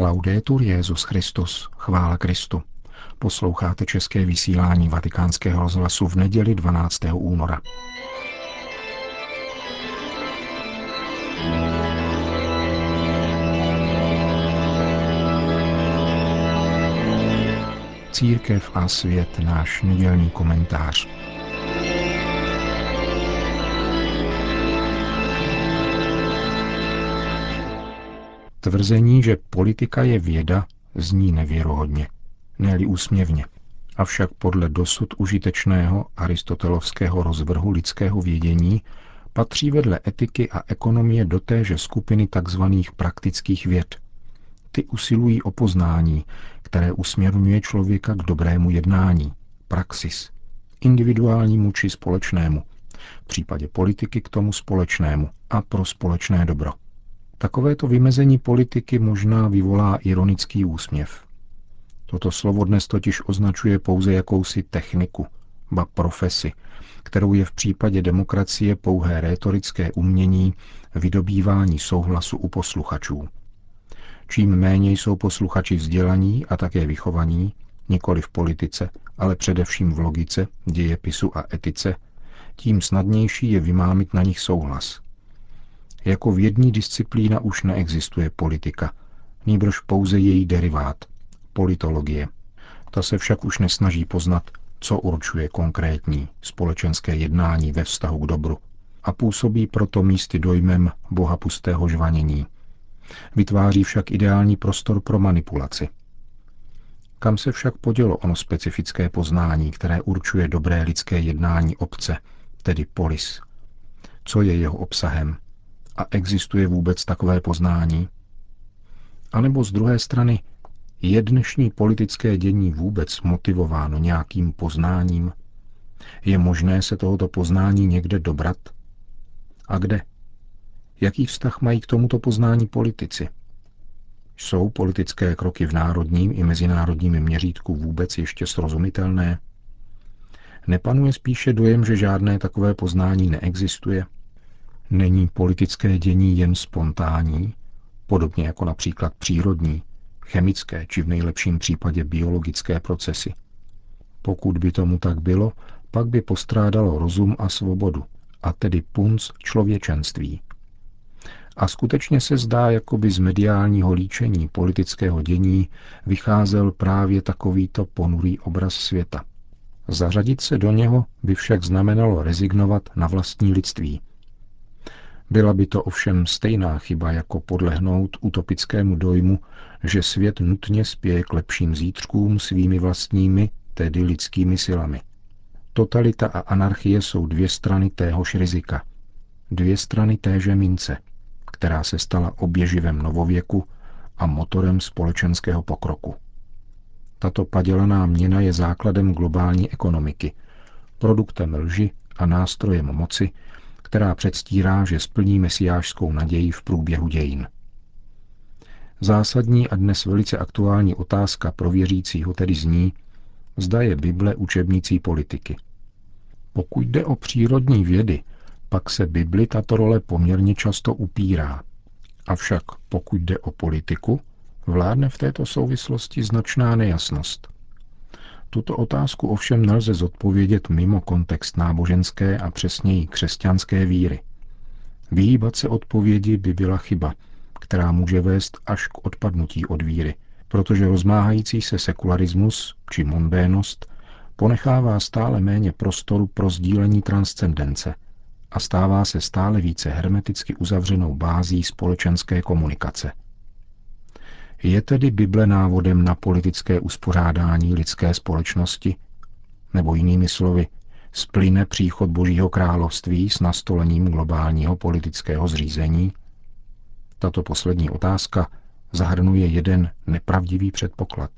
Laudetur Jezus Christus, chvála Kristu. Posloucháte české vysílání Vatikánského rozhlasu v neděli 12. února. Církev a svět, náš nedělní komentář. Tvrzení, že politika je věda, zní nevěrohodně, ne úsměvně. Avšak podle dosud užitečného aristotelovského rozvrhu lidského vědění patří vedle etiky a ekonomie do téže skupiny tzv. praktických věd. Ty usilují o poznání, které usměrňuje člověka k dobrému jednání, praxis, individuálnímu či společnému, v případě politiky k tomu společnému a pro společné dobro. Takovéto vymezení politiky možná vyvolá ironický úsměv. Toto slovo dnes totiž označuje pouze jakousi techniku, ba profesi, kterou je v případě demokracie pouhé rétorické umění vydobývání souhlasu u posluchačů. Čím méně jsou posluchači vzdělaní a také vychovaní, nikoli v politice, ale především v logice, dějepisu a etice, tím snadnější je vymámit na nich souhlas. Jako vědní disciplína už neexistuje politika, nýbrž pouze její derivát, politologie. Ta se však už nesnaží poznat, co určuje konkrétní společenské jednání ve vztahu k dobru a působí proto místy dojmem bohapustého žvanění. Vytváří však ideální prostor pro manipulaci. Kam se však podělo ono specifické poznání, které určuje dobré lidské jednání obce, tedy polis? Co je jeho obsahem? A existuje vůbec takové poznání? A nebo z druhé strany, je dnešní politické dění vůbec motivováno nějakým poznáním? Je možné se tohoto poznání někde dobrat? A kde? Jaký vztah mají k tomuto poznání politici? Jsou politické kroky v národním i mezinárodním měřítku vůbec ještě srozumitelné? Nepanuje spíše dojem, že žádné takové poznání neexistuje? Není politické dění jen spontánní, podobně jako například přírodní, chemické či v nejlepším případě biologické procesy? Pokud by tomu tak bylo, pak by postrádalo rozum a svobodu, a tedy punc člověčenství. A skutečně se zdá, jako by z mediálního líčení politického dění vycházel právě takovýto ponurý obraz světa. Zařadit se do něho by však znamenalo rezignovat na vlastní lidství. Byla by to ovšem stejná chyba, jako podlehnout utopickému dojmu, že svět nutně spěje k lepším zítřkům svými vlastními, tedy lidskými silami. Totalita a anarchie jsou dvě strany téhož rizika. Dvě strany téže mince, která se stala oběživem novověku a motorem společenského pokroku. Tato padělaná měna je základem globální ekonomiky, produktem lži a nástrojem moci, která předstírá, že splní mesiášskou naději v průběhu dějin. Zásadní a dnes velice aktuální otázka pro věřícího tedy zní, zda je Bible učebnicí politiky. Pokud jde o přírodní vědy, pak se Bibli tato role poměrně často upírá. Avšak pokud jde o politiku, vládne v této souvislosti značná nejasnost. Tuto otázku ovšem nelze zodpovědět mimo kontext náboženské a přesněji křesťanské víry. Vyhýbat se odpovědi by byla chyba, která může vést až k odpadnutí od víry, protože rozmáhající se sekularismus či mondénost ponechává stále méně prostoru pro sdílení transcendence a stává se stále více hermeticky uzavřenou bází společenské komunikace. Je tedy Bible návodem na politické uspořádání lidské společnosti? Nebo jinými slovy, splyne příchod Božího království s nastolením globálního politického zřízení? Tato poslední otázka zahrnuje jeden nepravdivý předpoklad,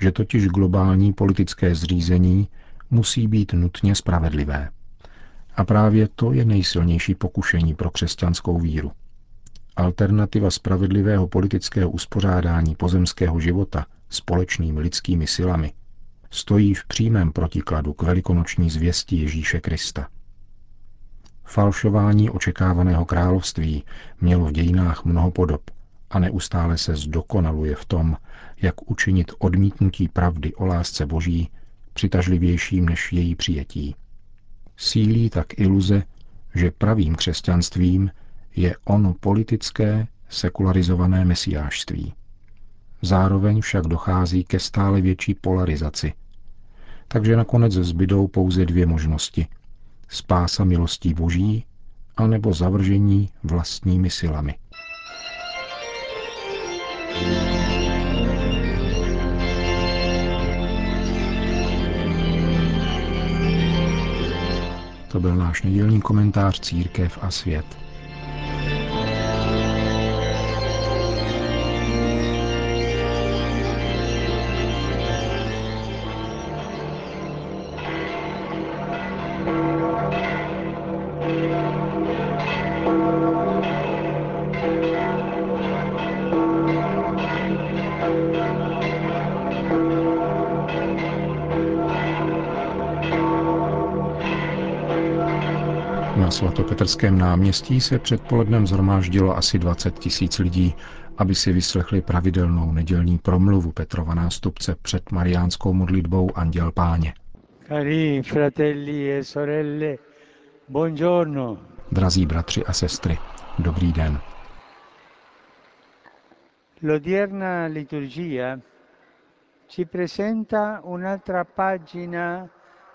že totiž globální politické zřízení musí být nutně spravedlivé. A právě to je nejsilnější pokušení pro křesťanskou víru – Alternativa spravedlivého politického uspořádání pozemského života společnými lidskými silami stojí v přímém protikladu k velikonoční zvěsti Ježíše Krista. Falšování očekávaného království mělo v dějinách mnoho podob a neustále se zdokonaluje v tom, jak učinit odmítnutí pravdy o lásce Boží přitažlivějším než její přijetí. Sílí tak iluze, že pravým křesťanstvím je ono politické, sekularizované mesiářství. Zároveň však dochází ke stále větší polarizaci. Takže nakonec zbydou pouze dvě možnosti. Spása milostí boží, anebo zavržení vlastními silami. To byl náš nedělní komentář Církev a svět. Na svatopetrském náměstí se předpolednem zhromáždilo asi 20 tisíc lidí, aby si vyslechli pravidelnou nedělní promluvu Petrova nástupce před mariánskou modlitbou Anděl Páně. Cari fratelli e sorelle, buongiorno. Drazí bratři a sestry, dobrý den. L'odierna liturgia ci presenta un'altra pagina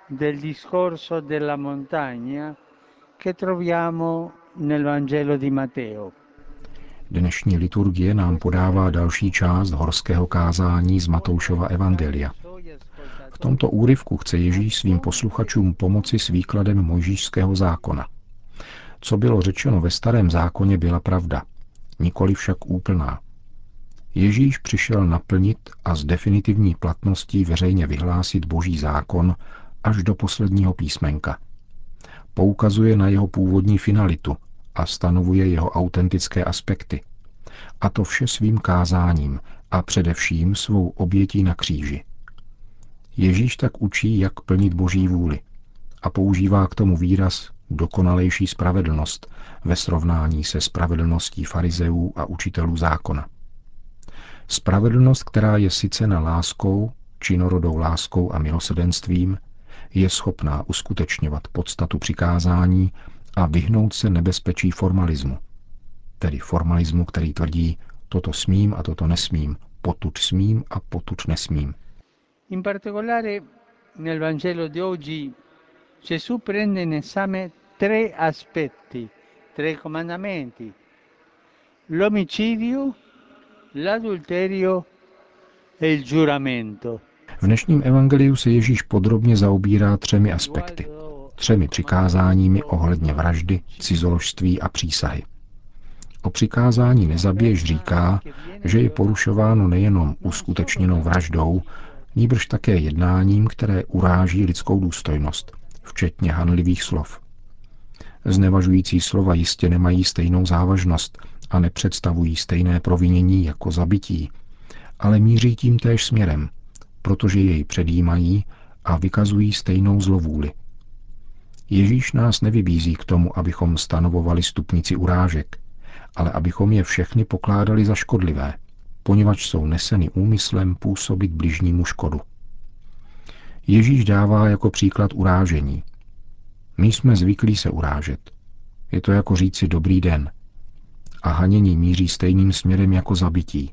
del discorso della montagna che troviamo nel Vangelo di Matteo. Dnešní liturgie nám podává další část horského kázání z Matoušova Evangelia. V tomto úryvku chce Ježíš svým posluchačům pomoci s výkladem mojžíšského zákona. Co bylo řečeno ve starém zákoně, byla pravda, nikoli však úplná. Ježíš přišel naplnit a s definitivní platností veřejně vyhlásit boží zákon až do posledního písmenka – poukazuje na jeho původní finalitu a stanovuje jeho autentické aspekty. A to vše svým kázáním a především svou obětí na kříži. Ježíš tak učí, jak plnit boží vůli a používá k tomu výraz dokonalejší spravedlnost ve srovnání se spravedlností farizeů a učitelů zákona. Spravedlnost, která je sice na láskou, činorodou láskou a milosedenstvím, je schopná uskutečňovat podstatu přikázání a vyhnout se nebezpečí formalismu. Tedy formalismu, který tvrdí, toto smím a toto nesmím, potud smím a potud nesmím. In particolare nel Vangelo di oggi Gesù prende in esame tre aspetti, tre comandamenti. L'omicidio, l'adulterio e il giuramento. V dnešním evangeliu se Ježíš podrobně zaobírá třemi aspekty. Třemi přikázáními ohledně vraždy, cizoložství a přísahy. O přikázání nezabiješ říká, že je porušováno nejenom uskutečněnou vraždou, níbrž také jednáním, které uráží lidskou důstojnost, včetně hanlivých slov. Znevažující slova jistě nemají stejnou závažnost a nepředstavují stejné provinění jako zabití, ale míří tím též směrem, protože jej předjímají a vykazují stejnou zlovůli. Ježíš nás nevybízí k tomu, abychom stanovovali stupnici urážek, ale abychom je všechny pokládali za škodlivé, poněvadž jsou neseny úmyslem působit bližnímu škodu. Ježíš dává jako příklad urážení. My jsme zvyklí se urážet. Je to jako říci dobrý den. A hanění míří stejným směrem jako zabití.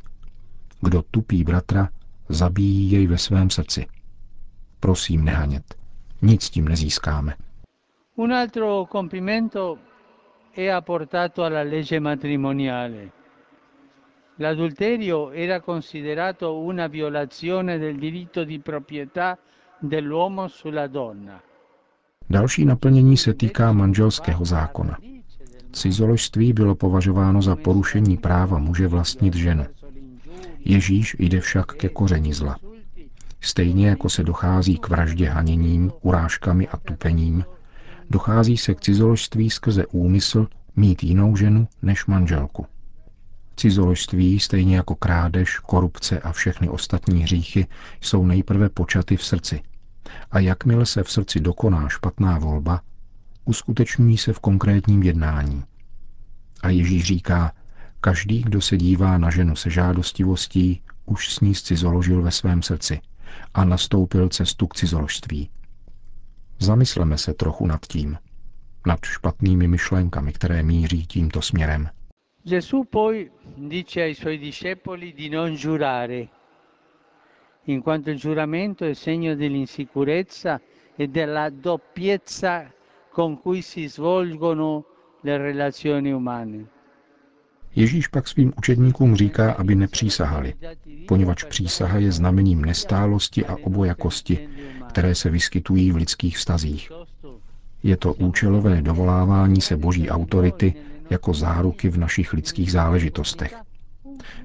Kdo tupí bratra, zabíjí jej ve svém srdci. Prosím, nehanět. Nic tím nezískáme. Un altro compimento è apportato alla legge matrimoniale. L'adulterio era considerato una violazione del diritto di proprietà dell'uomo sulla donna. Další naplnění se týká manželského zákona. Cizoložství bylo považováno za porušení práva muže vlastnit ženu. Ježíš jde však ke koření zla. Stejně jako se dochází k vraždě haněním, urážkami a tupením, dochází se k cizoložství skrze úmysl mít jinou ženu než manželku. Cizoložství, stejně jako krádež, korupce a všechny ostatní hříchy, jsou nejprve počaty v srdci. A jakmile se v srdci dokoná špatná volba, uskutečňují se v konkrétním jednání. A Ježíš říká, Každý, kdo se dívá na ženu se žádostivostí, už s ní cizoložil ve svém srdci a nastoupil cestu k cizoložství. Zamysleme se trochu nad tím, nad špatnými myšlenkami, které míří tímto směrem. Gesù poi dice ai suoi discepoli di non giurare, in quanto il giuramento è segno dell'insicurezza e della doppiezza con cui si svolgono le relazioni umane. Ježíš pak svým učedníkům říká, aby nepřísahali, poněvadž přísaha je znamením nestálosti a obojakosti, které se vyskytují v lidských vztazích. Je to účelové dovolávání se boží autority jako záruky v našich lidských záležitostech.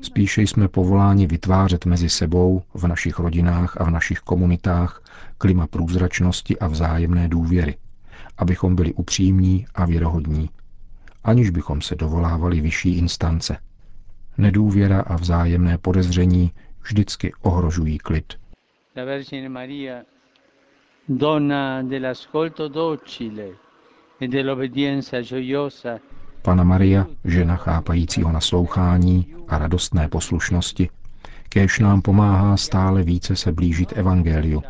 Spíše jsme povoláni vytvářet mezi sebou, v našich rodinách a v našich komunitách klima průzračnosti a vzájemné důvěry, abychom byli upřímní a věrohodní, aniž bychom se dovolávali vyšší instance. Nedůvěra a vzájemné podezření vždycky ohrožují klid. La Vergine Maria, donna dell'ascolto docile e dell'obbedienza gioiosa, Pana Maria, žena chápajícího naslouchání a radostné poslušnosti, kéž nám pomáhá stále více se blížit Evangeliu,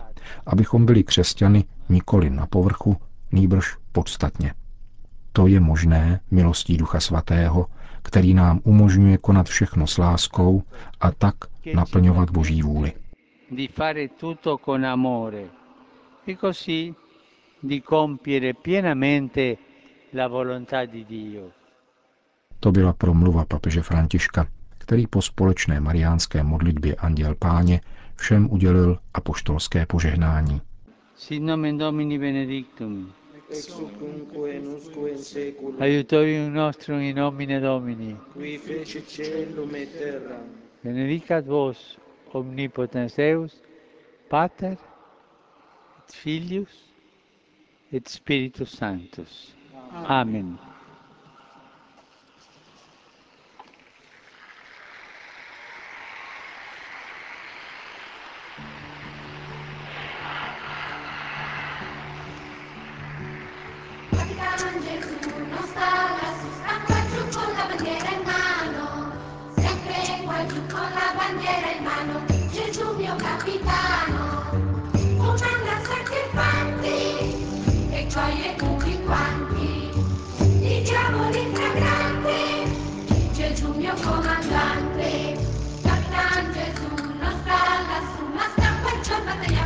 abychom byli křesťany nikoli na povrchu, nýbrž podstatně. To je možné milostí Ducha Svatého, který nám umožňuje konat všechno s láskou a tak naplňovat Boží vůli. e. To byla promluva papeže Františka, který po společné mariánské modlitbě Anděl Páně všem udělil apoštolské požehnání. Sit nomen Domini benedictum, ex hoc nunc et usque in saeculum, aiutorium nostrum in nomine Domini, qui fecit caelum et terram, benedicat vos omnipotens Deus, Pater, et Filius, et Spiritus Sanctus. Amen. Capitano bandiera in mano, Gesù mio capitano, comanda sette infanti e gioie tutti quanti, i diavoli fragranti, Gesù mio comandante, Capitan Gesù non sta lassù, ma sta qua giù a battaglia